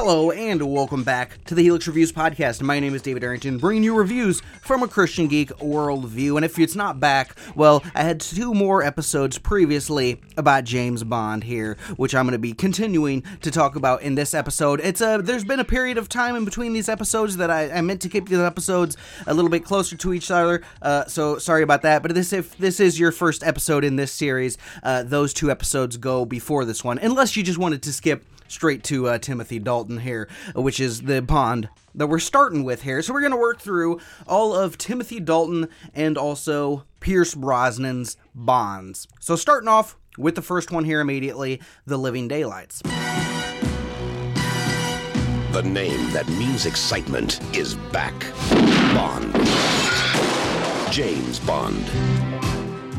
Hello and welcome back to the Helix Reviews podcast. My name is David Arrington, bringing you reviews from a Christian geek worldview. And if it's not back, well, I had two more episodes previously about James Bond here, which I'm going to be continuing to talk about in this episode. It's a there's been a period of time in between these episodes that I, I meant to keep the episodes a little bit closer to each other. Uh, so sorry about that. But this if this is your first episode in this series, uh, those two episodes go before this one, unless you just wanted to skip straight to uh, Timothy Dalton here, which is the Bond that we're starting with here. So we're going to work through all of Timothy Dalton and also Pierce Brosnan's Bonds. So starting off with the first one here immediately, The Living Daylights. The name that means excitement is back. Bond. James Bond.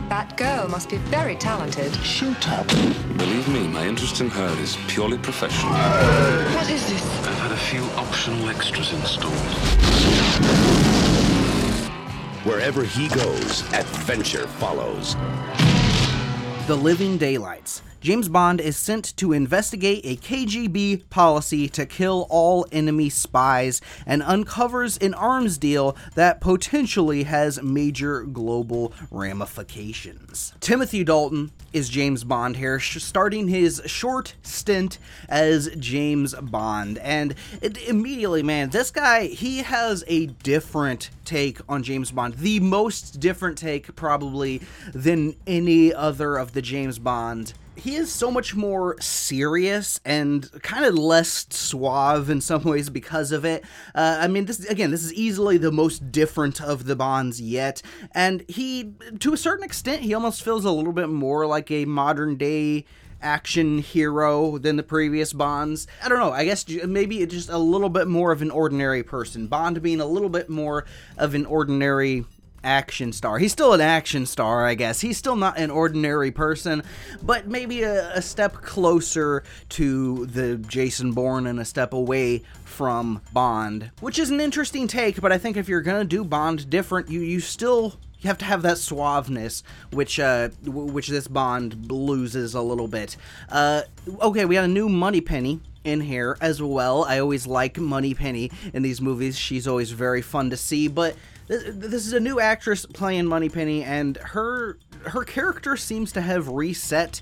That girl must be very talented. Shut up. Believe me, my interest in her is purely professional. What is this? I've had a few optional extras installed. Wherever he goes, adventure follows. The Living Daylights. James Bond is sent to investigate a KGB policy to kill all enemy spies and uncovers an arms deal that potentially has major global ramifications. Timothy Dalton is James Bond here, starting his short stint as James Bond. And it, immediately, man, this guy, he has a different take on James Bond. The most different take, probably, than any other of the James Bond he is so much more serious and kind of less suave in some ways because of it. Uh, I mean, this again, this is easily the most different of the Bonds yet, and he, to a certain extent, he almost feels a little bit more like a modern day action hero than the previous Bonds. I don't know. I guess maybe it's just a little bit more of an ordinary person. Bond being a little bit more of an ordinary action star. He's still an action star, I guess. He's still not an ordinary person, but maybe a, a, step closer to the Jason Bourne and a step away from Bond, which is an interesting take. But I think if you're gonna do Bond different, you you still you have to have that suaveness, which uh, w- which this Bond loses a little bit. Uh, okay, we got a new Moneypenny in here as well. I always like Moneypenny in these movies. She's always very fun to see, but this is a new actress playing Moneypenny, and her her character seems to have reset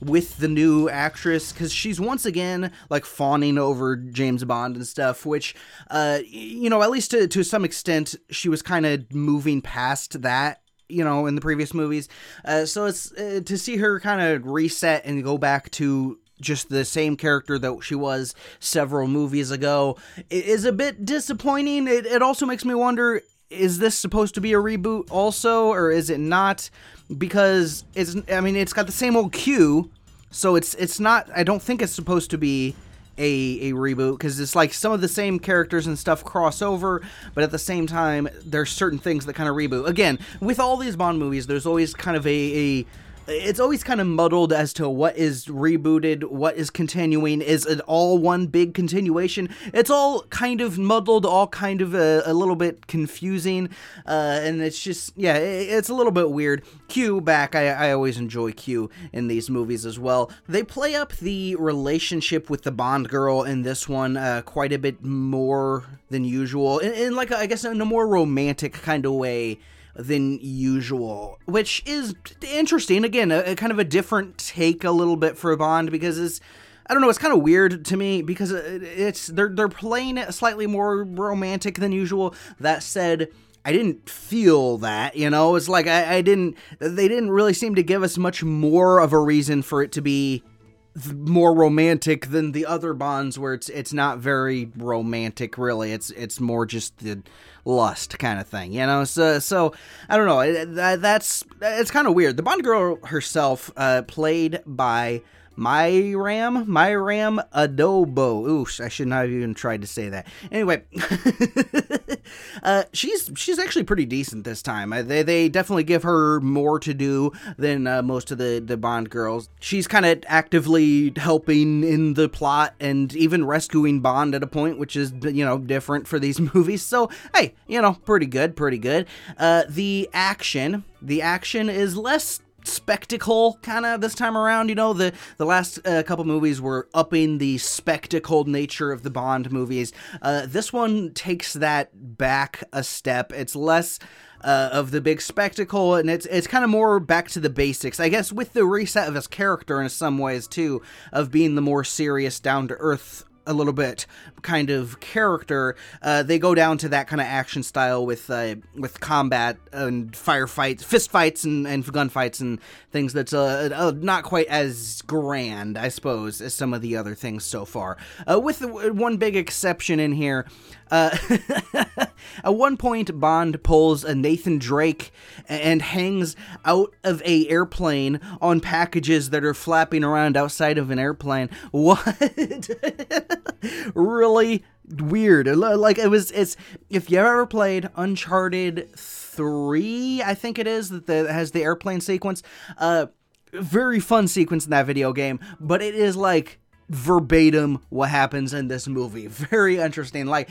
with the new actress because she's once again like fawning over James Bond and stuff, which, uh, you know, at least to, to some extent, she was kind of moving past that you know in the previous movies. Uh, so it's uh, to see her kind of reset and go back to just the same character that she was several movies ago is a bit disappointing. It, it also makes me wonder is this supposed to be a reboot also or is it not because it's i mean it's got the same old Q, so it's it's not i don't think it's supposed to be a, a reboot because it's like some of the same characters and stuff cross over, but at the same time, there's certain things that kind of reboot. Again, with all these Bond movies, there's always kind of a, a it's always kind of muddled as to what is rebooted, what is continuing. Is it all one big continuation? It's all kind of muddled, all kind of a, a little bit confusing, uh, and it's just yeah, it, it's a little bit weird. Q back, I, I always enjoy Q in these movies as well. They play up the relationship with the Bond girl in this one uh, quite a bit more than usual, in, in like a, I guess in a more romantic kind of way than usual, which is interesting. Again, a, a, kind of a different take a little bit for a Bond because it's I don't know, it's kind of weird to me because it's they're they're playing it slightly more romantic than usual. That said, I didn't feel that, you know. It's like I, I didn't they didn't really seem to give us much more of a reason for it to be more romantic than the other bonds where it's it's not very romantic really. It's it's more just the lust kind of thing you know? So so i don't know. That, that's it's kind of weird. The bond girl herself uh, played by Myram, Myram Adobo. Ooh, I should not have even tried to say that. Anyway, uh, she's she's actually pretty decent this time. Uh, they they definitely give her more to do than uh, most of the the Bond girls. She's kind of actively helping in the plot and even rescuing Bond at a point, which is you know different for these movies. So hey, you know, pretty good, pretty good. Uh, the action, the action is less spectacle kind of this time around you know? The the last uh, couple movies were upping the spectacled nature of the bond movies. Uh, this one takes that back a step. It's less uh, of the big spectacle, and it's it's kind of more back to the basics, I guess, with the reset of his character in some ways too, of being the more serious, down to earth a little bit kind of character, uh, they go down to that kind of action style with uh, with combat and firefights, fist fights, and, and gunfights and things that's uh, uh, not quite as grand, I suppose, as some of the other things so far. Uh, with one big exception in here. Uh, at one point, Bond pulls a Nathan Drake and hangs out of a airplane on packages that are flapping around outside of an airplane. What? really weird. Like it was. It's if you ever played Uncharted three, I think it is that, that has the airplane sequence. Uh, very fun sequence in that video game, but it is like verbatim what happens in this movie. Very interesting. Like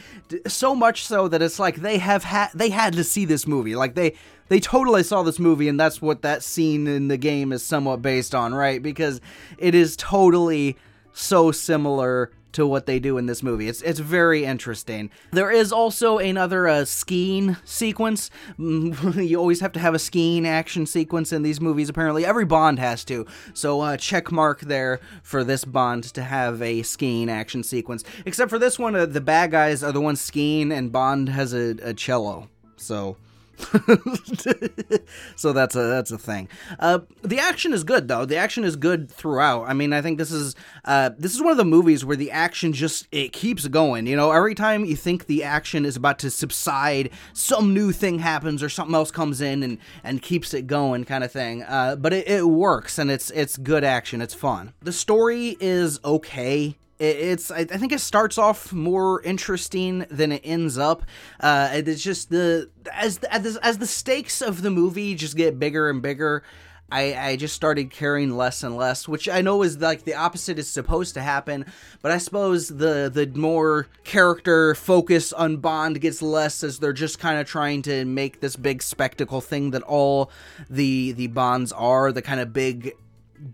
so much so that it's like they have had they had to see this movie. Like they they totally saw this movie and that's what that scene in the game is somewhat based on, right? Because it is totally so similar to what they do in this movie. It's it's very interesting. There is also another uh, skiing sequence. you always have to have a skiing action sequence in these movies. Apparently, every Bond has to. So uh, check mark there for this Bond to have a skiing action sequence. Except for this one, uh, the bad guys are the ones skiing, and Bond has a, a cello. So so that's a that's a thing. Uh, the action is good though. The action is good throughout. I mean, I think this is uh, this is one of the movies where the action just it keeps going. You know, every time you think the action is about to subside, some new thing happens or something else comes in and and keeps it going, kind of thing. Uh, but it, it works and it's it's good action. It's fun. The story is okay it's I think it starts off more interesting than it ends up. Uh, it's just the as the, as the stakes of the movie just get bigger and bigger. I, I just started caring less and less, which I know is like the opposite is supposed to happen, but I suppose the the more character focus on Bond gets less as they're just kind of trying to make this big spectacle thing that all the the Bonds are, the kind of big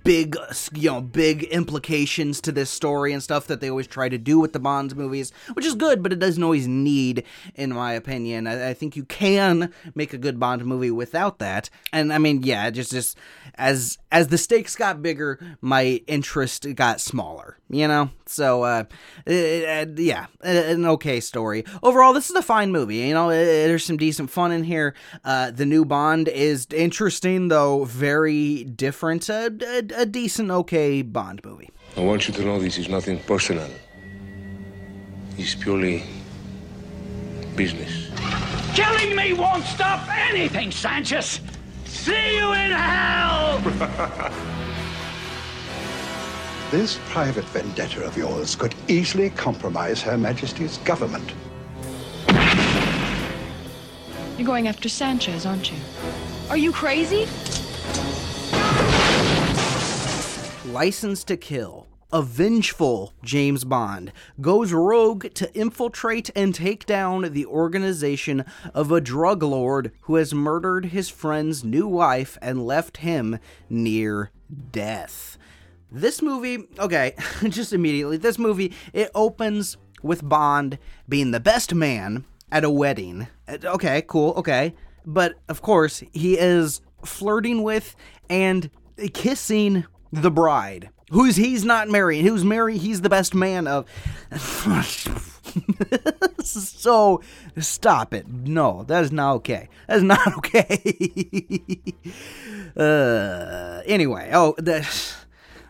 big you know big implications to this story and stuff that they always try to do with the bonds movies which is good but it doesn't always need in my opinion. I, I think you can make a good bond movie without that. And i mean yeah just just as as the stakes got bigger my interest got smaller you know? So uh, it, it, yeah an okay story. Overall this is a fine movie you know? It, there's some decent fun in here. Uh, the new bond is interesting though very different. Uh, a, a decent, okay Bond movie. I want you to know this is nothing personal. It's purely business. Killing me won't stop anything, Sanchez. See you in hell! this private vendetta of yours could easily compromise Her Majesty's government. You're going after Sanchez, aren't you? Are you crazy? License to Kill. A vengeful James Bond goes rogue to infiltrate and take down the organization of a drug lord who has murdered his friend's new wife and left him near death. This movie, okay, just immediately, this movie, it opens with Bond being the best man at a wedding. Okay, cool, okay. But of course, he is flirting with and kissing the bride, who's he's not married, who's married, he's the best man of. so stop it. No, that is not okay. That is not okay. uh, anyway, oh, the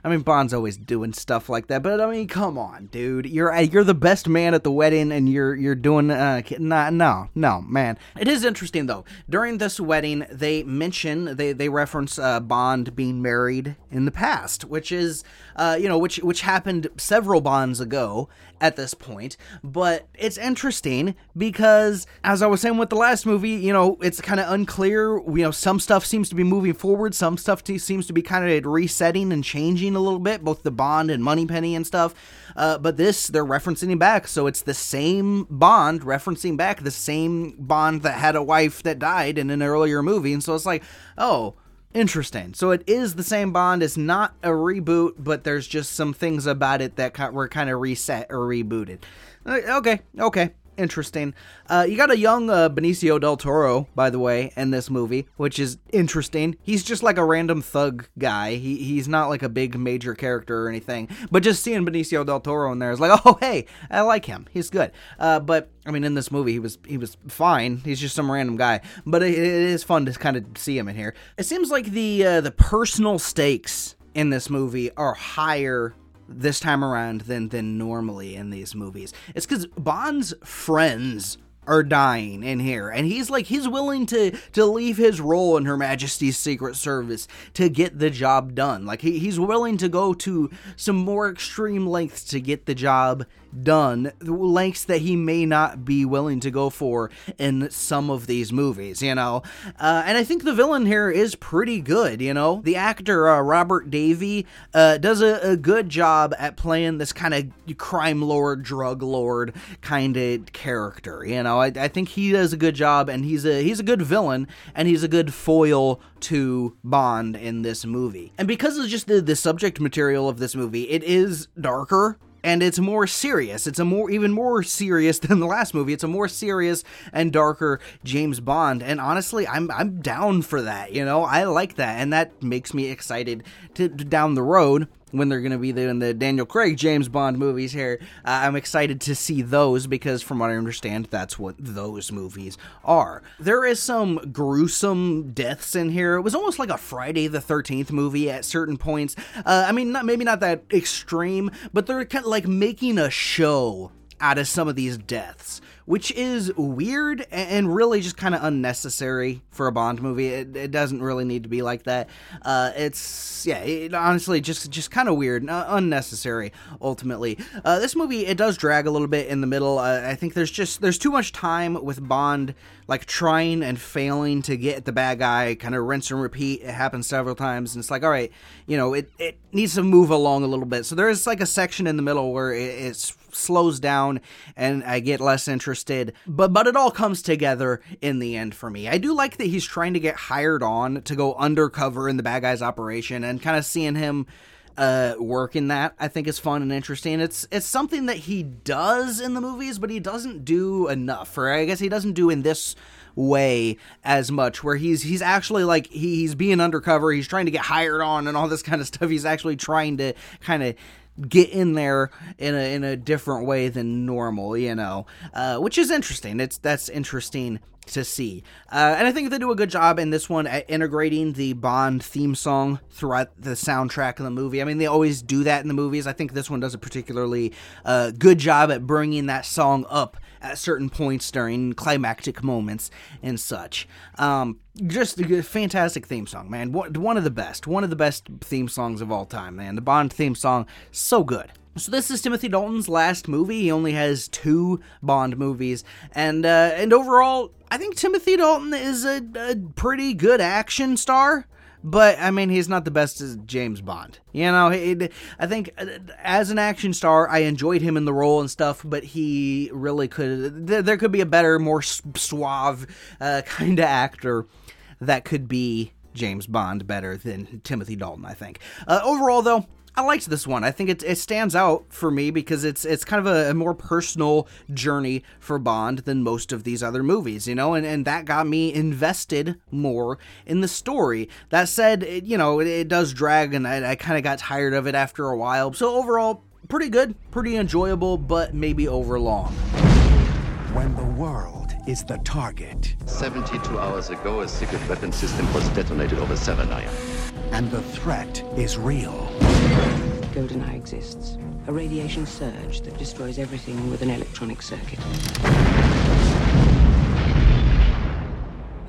I mean, Bond's always doing stuff like that, but I mean, come on, dude. You're uh, you're the best man at the wedding, and you're you're doing uh, no, no, man. It is interesting though. During this wedding, they mention they they reference uh, Bond being married in the past, which is uh, you know, which which happened several Bonds ago at this point. But it's interesting because, as I was saying with the last movie, you know, it's kind of unclear. You know, some stuff seems to be moving forward, some stuff t- seems to be kind of resetting and changing a little bit, both the Bond and Moneypenny and stuff. Uh, but this, they're referencing back, so it's the same Bond referencing back the same Bond that had a wife that died in an earlier movie, and so it's like, oh Interesting. So it is the same Bond. It's not a reboot, but there's just some things about it that were kind of reset or rebooted. Uh, Okay, okay. Interesting. Uh, you got a young uh, Benicio del Toro, by the way, in this movie, which is interesting. He's just like a random thug guy. He he's not like a big major character or anything. But just seeing Benicio del Toro in there is like, oh hey, I like him. He's good. Uh, but I mean, in this movie, he was he was fine. He's just some random guy. But it, it is fun to kind of see him in here. It seems like the uh, the personal stakes in this movie are higher this time around than than normally in these movies. It's because Bond's friends are dying in here and he's like he's willing to to leave his role in her majesty's secret service to get the job done like he, he's willing to go to some more extreme lengths to get the job done lengths that he may not be willing to go for in some of these movies you know? Uh, and i think the villain here is pretty good you know? The actor uh, Robert Davi uh, does a, a good job at playing this kind of crime lord drug lord kind of character you know? I, I think he does a good job and he's a he's a good villain and he's a good foil to bond in this movie. And because of just the, the subject material of this movie it is darker and it's more serious. It's a more even more serious than the last movie. It's a more serious and darker James Bond. And honestly, I'm I'm down for that. You know, I like that, and that makes me excited to, to down the road when they're going to be doing the Daniel Craig James Bond movies here. Uh, I'm excited to see those because, from what I understand, that's what those movies are. There is some gruesome deaths in here. It was almost like a Friday the 13th movie at certain points. Uh, I mean, not, maybe not that extreme, but they're kind of like making a show out of some of these deaths, which is weird and really just kind of unnecessary for a Bond movie. It, it, doesn't really need to be like that. Uh, it's yeah, it, honestly, just just kind of weird, unnecessary. Ultimately, uh, this movie it does drag a little bit in the middle. Uh, I think there's just there's too much time with Bond like trying and failing to get the bad guy, kind of rinse and repeat. It happens several times, and it's like, all right, you know, it, it needs to move along a little bit. So there's like a section in the middle where it, it slows down and I get less interested. But but it all comes together in the end for me. I do like that he's trying to get hired on to go undercover in the bad guy's operation and kind of seeing him uh, work in that I think is fun and interesting. It's it's something that he does in the movies, but he doesn't do enough, or I guess he doesn't do in this way as much. Where he's he's actually like he, he's being undercover, he's trying to get hired on and all this kind of stuff. He's actually trying to kind of get in there in a in a different way than normal, you know, uh, which is interesting. It's that's interesting to see. Uh, and I think they do a good job in this one at integrating the Bond theme song throughout the soundtrack of the movie. I mean, they always do that in the movies. I think this one does a particularly uh, good job at bringing that song up at certain points during climactic moments and such. Um, just a fantastic theme song, man. One of the best. One of the best theme songs of all time, man. The Bond theme song, so good. So this is Timothy Dalton's last movie. He only has two Bond movies, and uh, and overall, I think Timothy Dalton is a, a pretty good action star but I mean, he's not the best as James Bond. You know, I think uh, as an action star, I enjoyed him in the role and stuff, but he really could. There could be a better, more suave uh, kind of actor that could be James Bond better than Timothy Dalton. I think. Uh, overall, though, I liked this one. I think it, it stands out for me because it's it's kind of a, a, more personal journey for Bond than most of these other movies, you know, and, and that got me invested more in the story. That said, it, you know, it, it, does drag and I, I kind of got tired of it after a while. So overall, pretty good, pretty enjoyable, but maybe over long. When the world is the target. 72 hours ago, a secret weapon system was detonated over Severnaya. And the threat is real. GoldenEye exists. A radiation surge that destroys everything with an electronic circuit.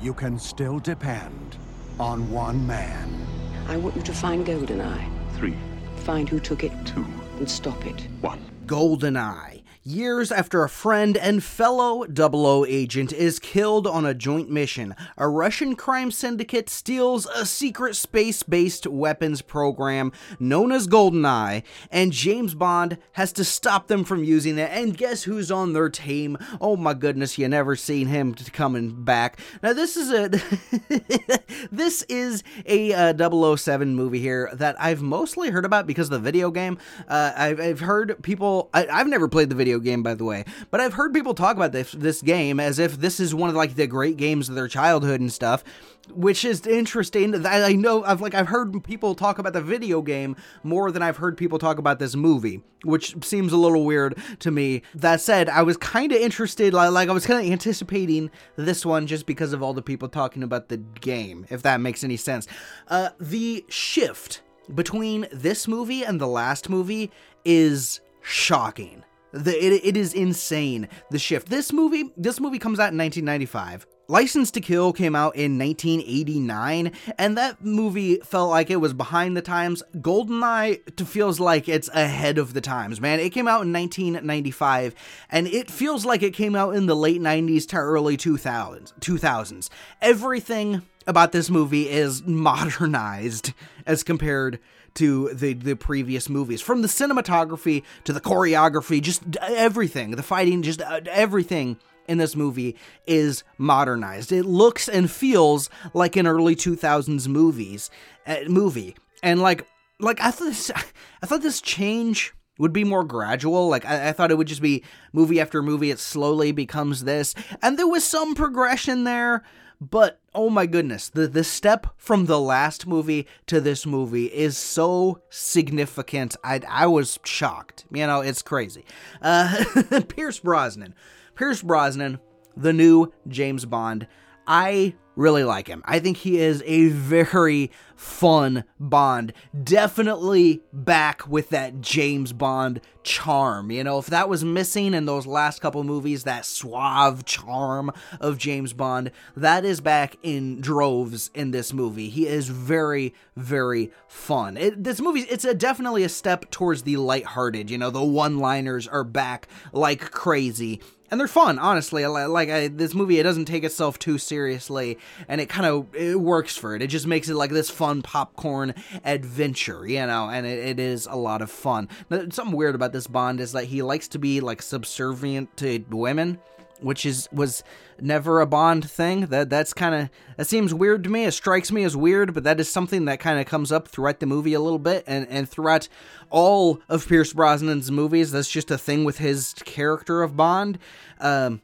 You can still depend on one man. I want you to find GoldenEye. Three. Find who took it. Two. And stop it. One. GoldenEye. Years after a friend and fellow 00 agent is killed on a joint mission, a Russian crime syndicate steals a secret space based weapons program known as GoldenEye, and James Bond has to stop them from using it. And guess who's on their team? Oh my goodness, you never seen him coming back. Now, this is a. this is a uh, 007 movie here that I've mostly heard about because of the video game. Uh, I've, I've heard people. I, I've never played the video game, by the way. But I've heard people talk about this this game as if this is one of like the great games of their childhood and stuff, which is interesting. I know I've like I've heard people talk about the video game more than I've heard people talk about this movie, which seems a little weird to me. That said, I was kind of interested, like I was kind of anticipating this one just because of all the people talking about the game, if that makes any sense. Uh, the shift between this movie and the last movie is shocking. The, it, it is insane the shift. This movie this movie comes out in 1995. License to Kill came out in 1989, and that movie felt like it was behind the times. Goldeneye feels like it's ahead of the times, man. It came out in 1995, and it feels like it came out in the late 90s to early 2000s. 2000s. Everything about this movie is modernized as compared to the the previous movies. From the cinematography to the choreography just everything. The fighting just uh, everything in this movie is modernized. It looks and feels like an early 2000s movies uh, movie. And like like I thought this I thought this change would be more gradual. Like I, I, thought it would just be movie after movie. It slowly becomes this, and there was some progression there, but oh my goodness, the, the step from the last movie to this movie is so significant. I, I was shocked. You know, it's crazy. Uh, Pierce Brosnan. Pierce Brosnan, the new James Bond. I really like him. I think he is a very fun Bond. Definitely back with that James Bond charm. You know, if that was missing in those last couple movies, that suave charm of James Bond, that is back in droves in this movie. He is very, very fun. It, this movie, it's a, definitely a step towards the lighthearted. You know, the one liners are back like crazy and they're fun honestly. Like I, this movie it doesn't take itself too seriously and it kind of it works for it. It just makes it like this fun popcorn adventure you know and it, it is a lot of fun. Now, something weird about this bond is that he likes to be like subservient to women which is was never a Bond thing. That that's kind of that seems weird to me. It strikes me as weird, but that is something that kind of comes up throughout the movie a little bit, and and throughout all of Pierce Brosnan's movies. That's just a thing with his character of Bond. Um,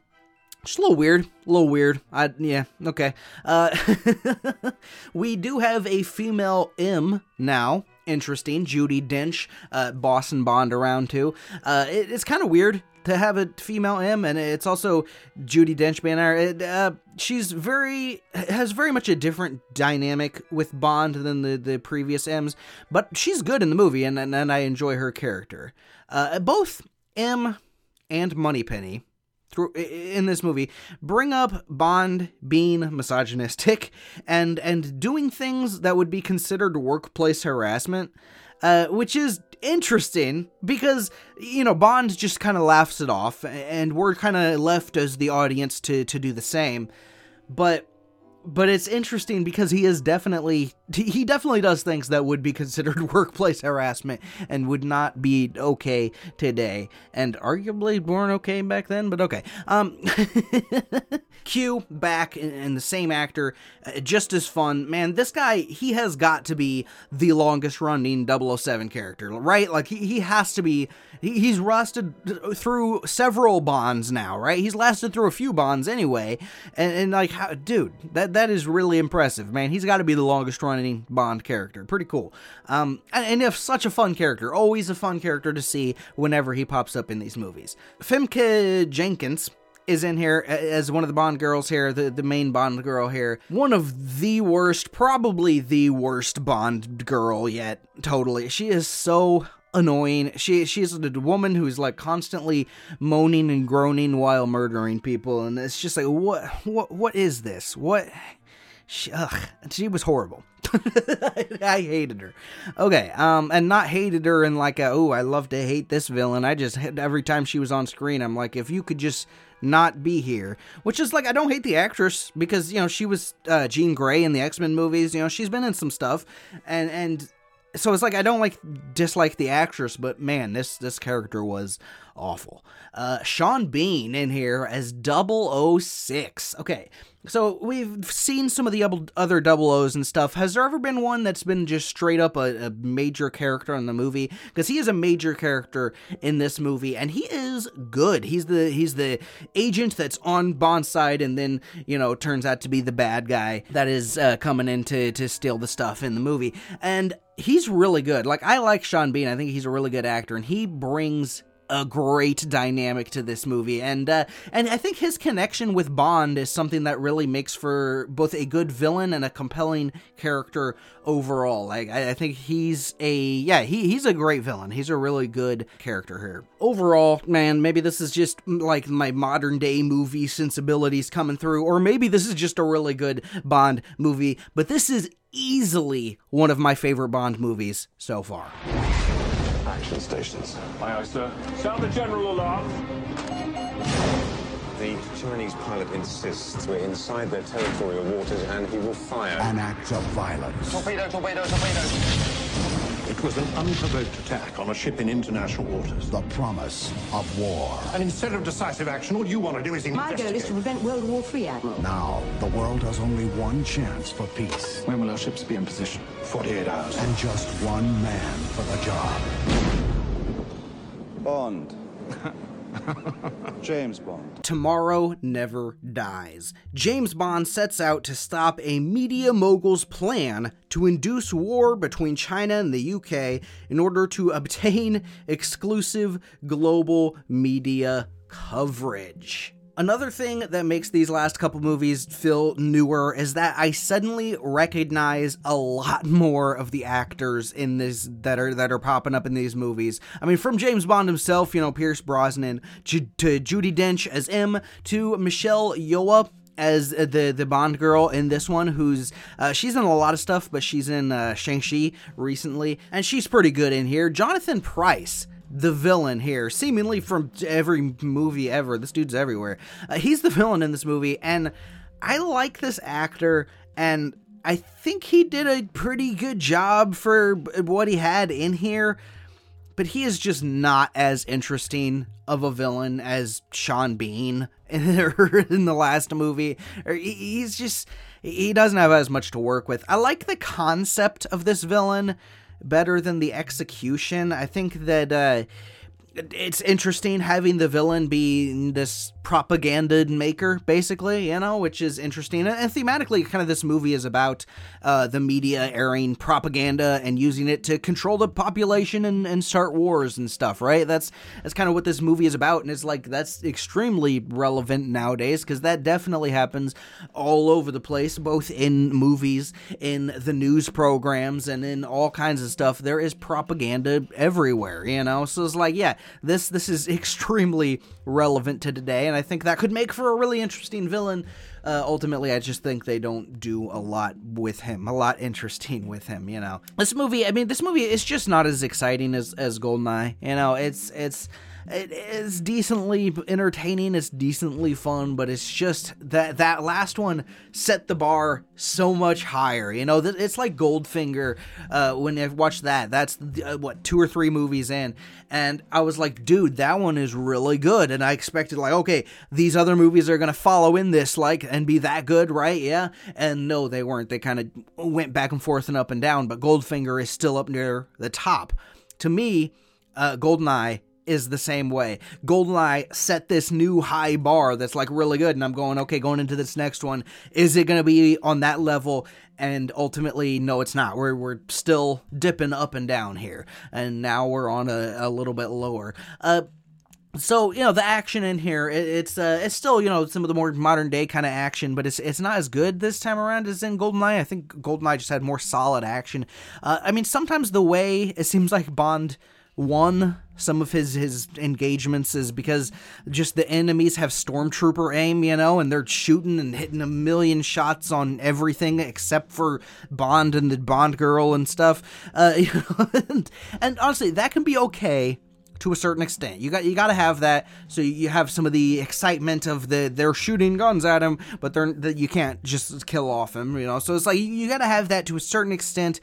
just a little weird, a little weird. I yeah, okay. Uh, we do have a female M now. Interesting, Judi Dench, uh, boss and Bond around too. Uh, it, it's kind of weird to have a female M, and it's also Judi Dench. It, uh, she's very has very much a different dynamic with Bond than the the previous M's, but she's good in the movie, and and, and I enjoy her character. Uh, both M and Moneypenny through in this movie bring up Bond being misogynistic and and doing things that would be considered workplace harassment, uh, which is interesting because you know Bond just kind of laughs it off, and we're kind of left as the audience to to do the same. But but it's interesting because he is definitely he definitely does things that would be considered workplace harassment and would not be okay today and arguably weren't okay back then but okay. Um q back and the same actor uh, just as fun. Man this guy he has got to be the longest running 007 character right? Like he, he has to be he's rusted through several bonds now right? He's lasted through a few bonds anyway. And, and like how, dude that that is really impressive, man. He's got to be the longest running Bond character. Pretty cool. Um, and, if such a fun character, always a fun character to see whenever he pops up in these movies. Famke Janssen is in here as one of the Bond girls here, the, the main Bond girl here. One of the worst, probably the worst Bond girl yet, totally. She is so annoying. She she's a woman who's like constantly moaning and groaning while murdering people, and it's just like what what what is this? What she, ugh, she was horrible. I hated her. Okay, um, and not hated her in like a oh I love to hate this villain. I just every time she was on screen, I'm like if you could just not be here. Which is like I don't hate the actress because you know she was uh, Jean Grey in the X Men movies. You know she's been in some stuff, and and so it's like I don't like dislike the actress, but man, this this character was awful. Uh, Sean Bean in here as 006. Okay, so we've seen some of the other double O's and stuff. Has there ever been one that's been just straight up a, a major character in the movie? Because he is a major character in this movie, and he is good. He's the he's the agent that's on Bond's side, and then you know turns out to be the bad guy that is uh, coming in to to steal the stuff in the movie, and he's really good. Like I like Sean Bean. I think he's a really good actor, and he brings a great dynamic to this movie, and uh, and I think his connection with Bond is something that really makes for both a good villain and a compelling character overall. Like I, I think he's a yeah he he's a great villain. He's a really good character here. Overall, man, maybe this is just like my modern day movie sensibilities coming through, or maybe this is just a really good Bond movie. But this is easily one of my favorite Bond movies so far action stations. Aye, aye, sir. Sound the general alarm. The Chinese pilot insists we're inside their territorial waters and he will fire. An act of violence. Torpedo, torpedo, torpedo. It was an unprovoked attack on a ship in international waters. The promise of war. And instead of decisive action, all you want to do is My investigate. goal is to prevent World War III, Admiral. Now, the world has only one chance for peace. When will our ships be in position? 48 hours. And just one man for the job. Bond. James Bond. Tomorrow never dies. James Bond sets out to stop a media mogul's plan to induce war between China and the UK in order to obtain exclusive global media coverage. Another thing that makes these last couple movies feel newer is that I suddenly recognize a lot more of the actors in this that are that are popping up in these movies. I mean, from James Bond himself, you know, Pierce Brosnan, to, Judi Dench as M, to Michelle Yeoh as the the Bond girl in this one, who's uh, she's in a lot of stuff, but she's in uh, Shang Chi recently, and she's pretty good in here. Jonathan Pryce the villain here, seemingly from every movie ever. This dude's everywhere. Uh, he's the villain in this movie, and I like this actor, and I think he did a pretty good job for what he had in here. But he is just not as interesting of a villain as Sean Bean in the last movie. He's just he doesn't have as much to work with. I like the concept of this villain better than the execution. I think that uh, it's interesting having the villain be this propaganda maker, basically, you know, which is interesting. And thematically, kind of this movie is about uh, the media airing propaganda and using it to control the population and, and start wars and stuff, right? That's that's kind of what this movie is about, and it's like that's extremely relevant nowadays because that definitely happens all over the place, both in movies, in the news programs, and in all kinds of stuff. There is propaganda everywhere, you know. So it's like, yeah, this this is extremely relevant to today, and I think that could make for a really interesting villain. Uh, ultimately, I just think they don't do a lot with him, a lot interesting with him. You know, this movie. I mean, this movie is just not as exciting as as Goldeneye. You know, it's it's it is decently entertaining. It's decently fun, but it's just that that last one set the bar so much higher. You know, it's like Goldfinger. Uh, when I watched that, that's uh, what two or three movies in, and I was like, dude, that one is really good. And I expected like, okay, these other movies are gonna follow in this like and be that good, right? Yeah, and no, they weren't. They kind of went back and forth and up and down. But Goldfinger is still up near the top. To me, uh, Goldeneye is the same way. Goldeneye set this new high bar that's like really good, and I'm going, okay, going into this next one, is it going to be on that level? And ultimately, no, it's not. We're we're still dipping up and down here, and now we're on a, a little bit lower. Uh, so you know the action in here it, it's uh it's still you know some of the more modern day kind of action but it's it's not as good this time around as in goldeneye i think goldeneye just had more solid action uh, i mean sometimes the way it seems like bond won some of his his engagements is because just the enemies have stormtrooper aim, you know, and they're shooting and hitting a million shots on everything except for Bond and the Bond girl and stuff. Uh, you know, and, and honestly, that can be okay to a certain extent. You got you got to have that so you have some of the excitement of the they're shooting guns at him, but they're that you can't just kill off him, you know. So it's like you got to have that to a certain extent.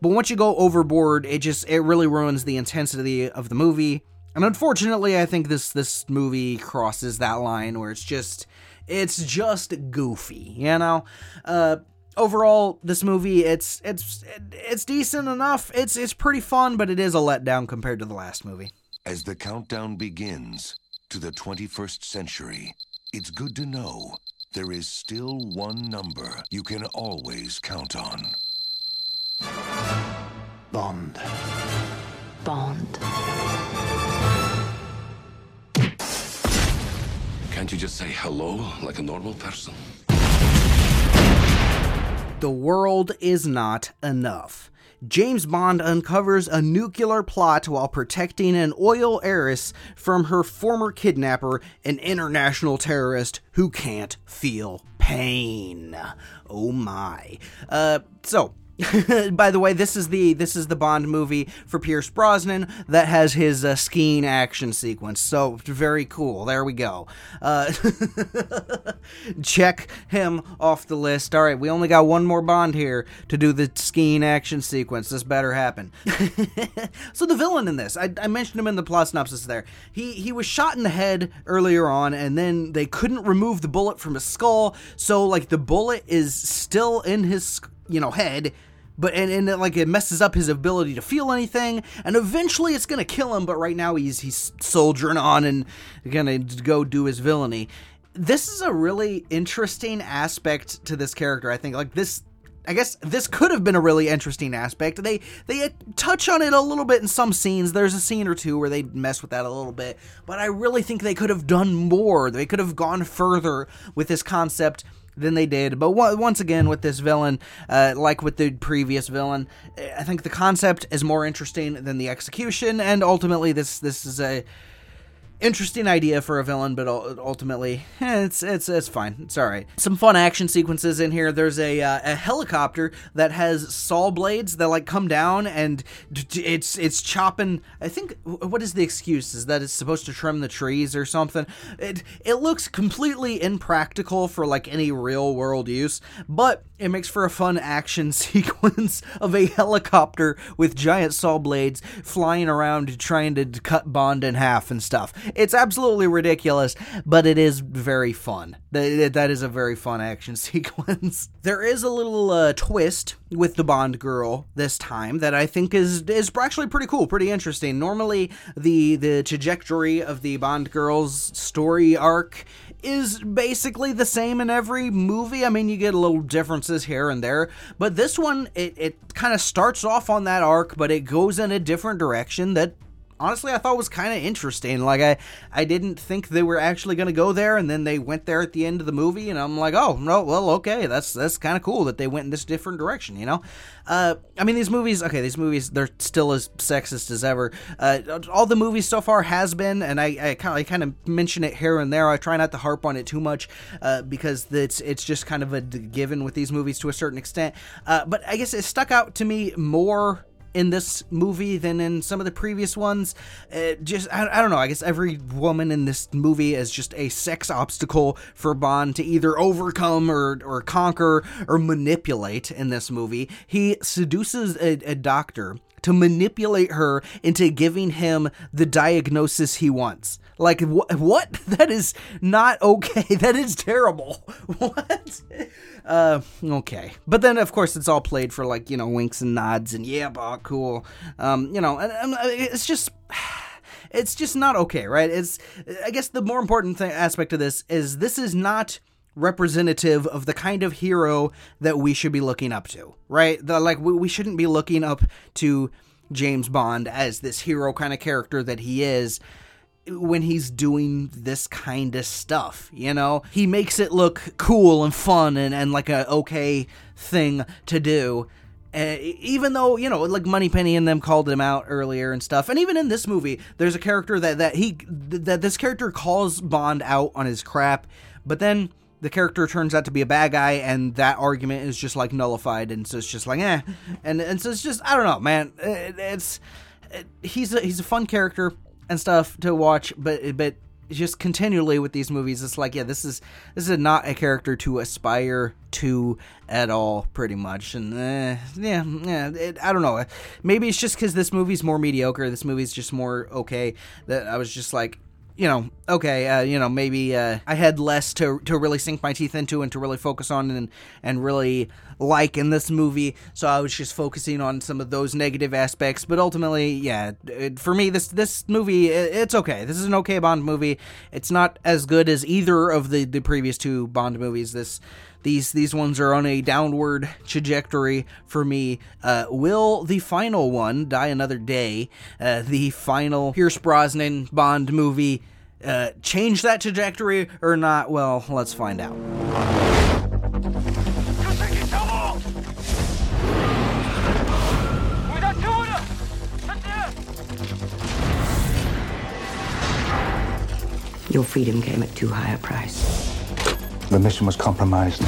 But once you go overboard, it just it really ruins the intensity of the movie. And unfortunately, I think this this movie crosses that line where it's just it's just goofy, you know. Uh, overall, this movie it's it's it's decent enough. It's it's pretty fun, but it is a letdown compared to the last movie. As the countdown begins to the 21st century, it's good to know there is still one number you can always count on. Bond. Bond. Can't you just say hello like a normal person? The world is not enough. James Bond uncovers a nuclear plot while protecting an oil heiress from her former kidnapper, an international terrorist who can't feel pain. Oh my. Uh, so, By the way, this is the this is the Bond movie for Pierce Brosnan that has his uh, skiing action sequence. So very cool. There we go. Uh, check him off the list. All right, we only got one more Bond here to do the skiing action sequence. This better happen. so the villain in this, I, I mentioned him in the plot synopsis. There, he he was shot in the head earlier on, and then they couldn't remove the bullet from his skull. So like the bullet is still in his you know head but and, and it, like it messes up his ability to feel anything and eventually it's gonna kill him but right now he's he's soldiering on and gonna go do his villainy this is a really interesting aspect to this character i think like this I guess this could have been a really interesting aspect. They they uh, touch on it a little bit in some scenes. There's a scene or two where they mess with that a little bit, but I really think they could have done more. They could have gone further with this concept than they did. But once again, with this villain, uh, like with the previous villain, I think the concept is more interesting than the execution, and ultimately, this this is a interesting idea for a villain, but ultimately, eh, it's it's it's fine. It's all right. Some fun action sequences in here. There's a uh, a helicopter that has saw blades that like come down and it's it's chopping. I think what is the excuse? Is that it's supposed to trim the trees or something? It it looks completely impractical for like any real world use, but it makes for a fun action sequence of a helicopter with giant saw blades flying around trying to cut Bond in half and stuff. It's absolutely ridiculous, but it is very fun. That is a very fun action sequence. There is a little uh, twist with the Bond girl this time that I think is is actually pretty cool, pretty interesting. Normally, the the trajectory of the Bond girl's story arc is basically the same in every movie. I mean, you get little differences here and there, but this one it, it kind of starts off on that arc, but it goes in a different direction that honestly I thought was kind of interesting. Like I I didn't think they were actually going to go there and then they went there at the end of the movie and I'm like, "Oh, no, well, okay. That's that's kind of cool that they went in this different direction, you know?" Uh I mean, these movies, okay, these movies they're still as sexist as ever. Uh all the movies so far has been and I kind of, kind of mention it here and there. I try not to harp on it too much uh, because it's it's just kind of a given with these movies to a certain extent. Uh, but I guess it stuck out to me more in this movie than in some of the previous ones. Uh, just I, I, don't know. I guess every woman in this movie is just a sex obstacle for Bond to either overcome or or conquer or manipulate. In this movie, he seduces a, a doctor to manipulate her into giving him the diagnosis he wants. Like wh- what? That is not okay. That is terrible. what? Uh, okay. But then of course it's all played for like you know winks and nods and yeah, bah, cool. Um, you know, and, and it's just. It's just not okay, right? It's I guess the more important thing, aspect of this is this is not representative of the kind of hero that we should be looking up to, right? The, like we, we shouldn't be looking up to James Bond as this hero kind of character that he is when he's doing this kind of stuff, you know? He makes it look cool and fun and, and like a okay thing to do. Uh, even though you know, like Moneypenny and them called him out earlier and stuff, and even in this movie, there's a character that that he that this character calls Bond out on his crap, but then the character turns out to be a bad guy, and that argument is just like nullified, and so it's just like eh, and and so it's just I don't know, man. It, it's it, he's a he's a fun character and stuff to watch, but but just continually with these movies, it's like, yeah, this is this is not a character to aspire to at all, pretty much. And eh, yeah, yeah, it, I don't know. Maybe it's just because this movie's more mediocre. This movie's just more okay. That I was just like, you know, okay, uh, you know, maybe uh, I had less to to really sink my teeth into and to really focus on and and really like in this movie. So I was just focusing on some of those negative aspects. But ultimately, yeah, it, for me, this this movie it, it's okay. This is an okay Bond movie. It's not as good as either of the the previous two Bond movies. This these these ones are on a downward trajectory for me. Uh, will the final one, Die Another Day, uh, the final Pierce Brosnan Bond movie, uh, change that trajectory or not? Well, let's find out. Your freedom came at too high a price. The mission was compromised.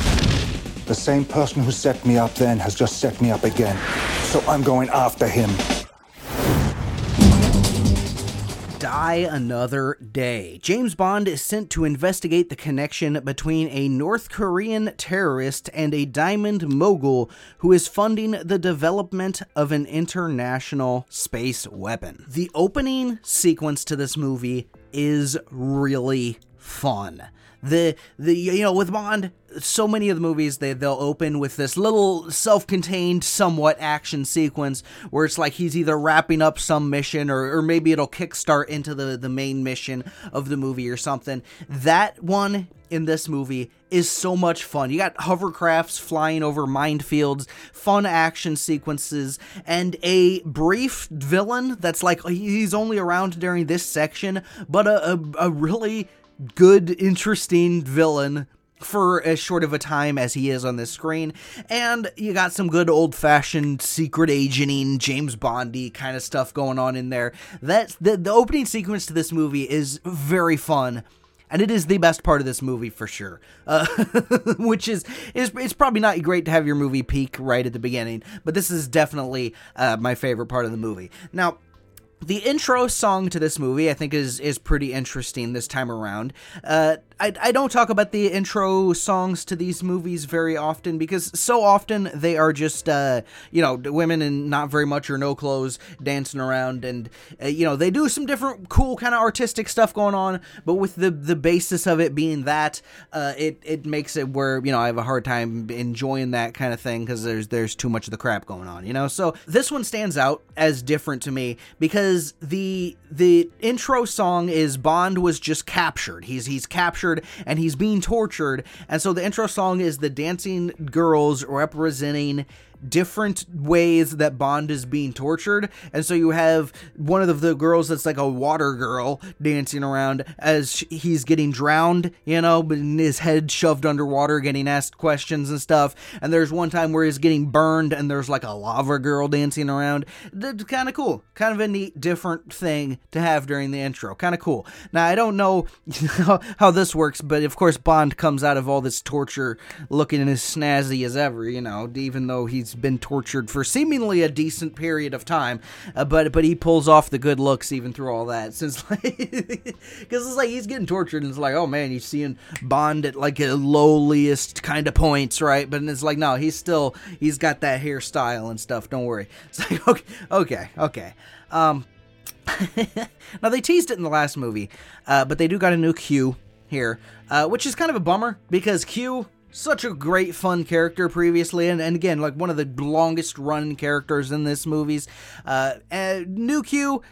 The same person who set me up then has just set me up again. So I'm going after him. Die Another Day. James Bond is sent to investigate the connection between a North Korean terrorist and a diamond mogul who is funding the development of an international space weapon. The opening sequence to this movie is really fun the the you know with Bond, so many of the movies they they'll open with this little self-contained, somewhat action sequence where it's like he's either wrapping up some mission or or maybe it'll kickstart into the the main mission of the movie or something. That one in this movie is so much fun. You got hovercrafts flying over minefields, fun action sequences, and a brief villain that's like he's only around during this section, but a, a, a really good, interesting villain for as short of a time as he is on this screen. And you got some good old fashioned secret agenting, James Bondy kind of stuff going on in there. That's the, the opening sequence to this movie is very fun. And it is the best part of this movie for sure, uh, which is, is it's probably not great to have your movie peak right at the beginning, but this is definitely uh, my favorite part of the movie. Now, the intro song to this movie, I think, is is pretty interesting this time around. Uh, I, I don't talk about the intro songs to these movies very often because so often they are just uh, you know women in not very much or no clothes dancing around and uh, you know they do some different cool kind of artistic stuff going on but with the the basis of it being that uh, it it makes it where you know I have a hard time enjoying that kind of thing because there's there's too much of the crap going on you know? So this one stands out as different to me because the the intro song is Bond was just captured. He's he's captured and he's being tortured. And so the intro song is the dancing girls representing different ways that Bond is being tortured. And so you have one of the girls that's like a water girl dancing around as he's getting drowned, you know, his head shoved underwater, getting asked questions and stuff. And there's one time where he's getting burned and there's like a lava girl dancing around. That's kind of cool. Kind of a neat, different thing to have during the intro. Kind of cool. Now, I don't know how this works, but of course, Bond comes out of all this torture looking as snazzy as ever, you know, even though he's been tortured for seemingly a decent period of time, uh, but but he pulls off the good looks even through all that. Since like, because it's like he's getting tortured, and it's like, oh man, you're seeing Bond at like a lowliest kind of points, right? But it's like, no, he's still he's got that hairstyle and stuff. Don't worry. It's like okay, okay, okay. Um, now they teased it in the last movie, uh, but they do got a new Q here, uh, which is kind of a bummer because Q such a great fun character previously and, and again like one of the longest run characters in this movies uh, new q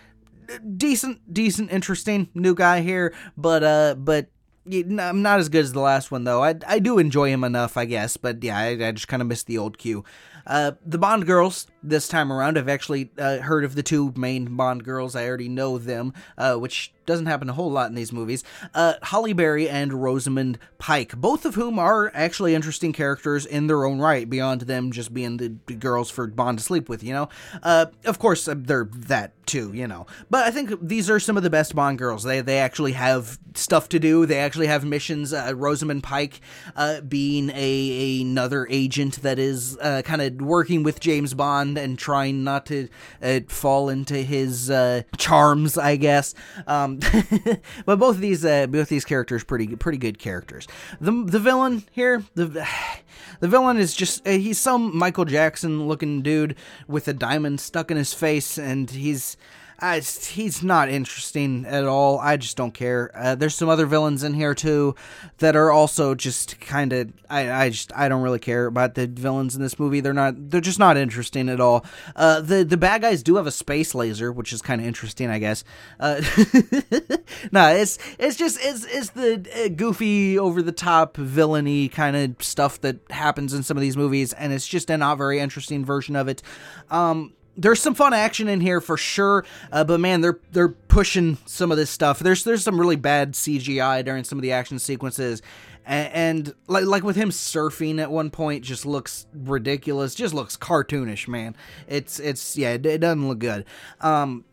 decent decent interesting new guy here but uh but I'm not as good as the last one though. I, I do enjoy him enough, I guess, but yeah, I, I just kind of miss the old Q. Uh, the Bond girls this time around, I've actually uh, heard of the two main Bond girls. I already know them, uh, which doesn't happen a whole lot in these movies. Uh, Halle Berry and Rosamund Pike, both of whom are actually interesting characters in their own right, beyond them just being the, girls for Bond to sleep with, you know? Uh, of course, uh, they're that too, you know. But I think these are some of the best Bond girls. They, they actually have stuff to do, they actually have missions. Uh, Rosamund Pike uh, being a, another agent that is uh, kind of working with James Bond and trying not to uh, fall into his uh, charms, I guess. Um, but both of these uh, both these characters pretty pretty good characters. The the villain here the the villain is just uh, he's some Michael Jackson looking dude with a diamond stuck in his face, and he's uh, he's not interesting at all. I just don't care. Uh, there's some other villains in here too that are also just kind of. I, I just I don't really care about the villains in this movie. They're not. They're just not interesting at all. Uh, the the bad guys do have a space laser, which is kind of interesting, I guess. Uh, no, it's it's just it's it's the uh, goofy, over the top, villainy kind of stuff that happens in some of these movies, and it's just a not very interesting version of it. Um, there's some fun action in here for sure, uh, but man, they're they're pushing some of this stuff. There's there's some really bad CGI during some of the action sequences, and, and like like with him surfing at one point, just looks ridiculous. Just looks cartoonish, man. It's it's yeah, it, it doesn't look good. Um,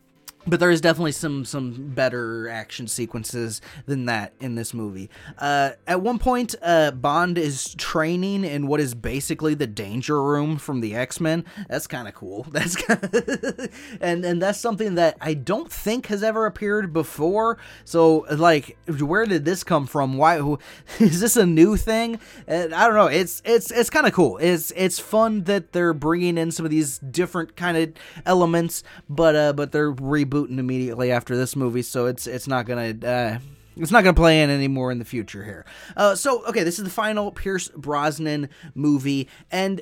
but there is definitely some some better action sequences than that in this movie. Uh, at one point, uh, Bond is training in what is basically the danger room from the X Men. That's kind of cool. That's kinda and and that's something that I don't think has ever appeared before. So like, where did this come from? Why is this a new thing? And I don't know. It's it's it's kind of cool. It's it's fun that they're bringing in some of these different kind of elements, but uh, but they're re rebooting immediately after this movie, so it's it's not gonna. Uh, it's not going to play in anymore in the future here. Uh, so, okay, this is the final Pierce Brosnan movie, and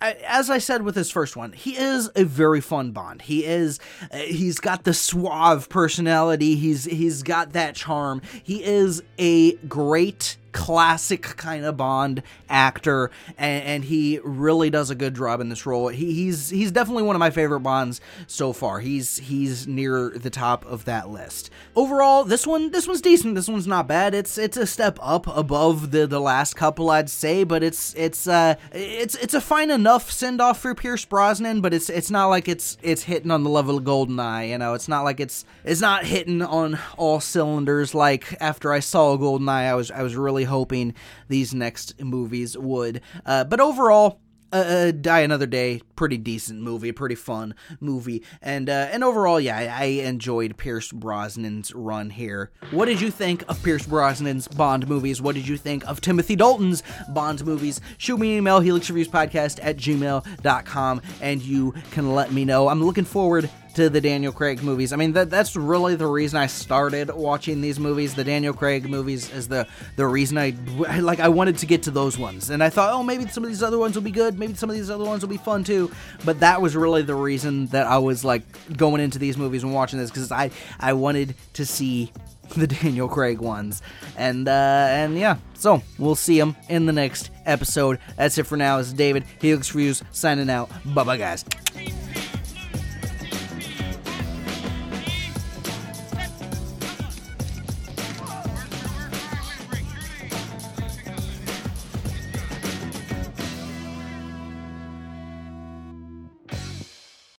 as I said with his first one, he is a very fun Bond. He is uh, he's got the suave personality. He's he's got that charm. He is a great classic kind of Bond actor, and, and, he really does a good job in this role. He, he's he's definitely one of my favorite Bonds so far. He's he's near the top of that list. Overall, this one this one's decent. This one's not bad. It's it's a step up above the the last couple, I'd say, but it's it's uh it's it's a fine enough send off for Pierce Brosnan, but it's it's not like it's it's hitting on the level of Goldeneye. You know, it's not like it's it's not hitting on all cylinders like after I saw Goldeneye, I was I was really hoping these next movies would. Uh, but overall, uh, uh, Die Another Day, pretty decent movie, pretty fun movie, and uh, and overall, yeah, I, I, enjoyed Pierce Brosnan's run here. What did you think of Pierce Brosnan's Bond movies? What did you think of Timothy Dalton's Bond movies? Shoot me an email, helixreviewspodcast at gmail.com, and you can let me know. I'm looking forward to the Daniel Craig movies. I mean, that that's really the reason I started watching these movies. The Daniel Craig movies is the the reason I like I wanted to get to those ones, and I thought, oh, maybe some of these other ones will be good. Maybe some of these other ones will be fun too. But that was really the reason that I was like going into these movies and watching this because I I wanted to see the Daniel Craig ones. And uh, and yeah, so we'll see them in the next episode. That's it for now. This is David Helix Reviews signing out. Bye bye, guys.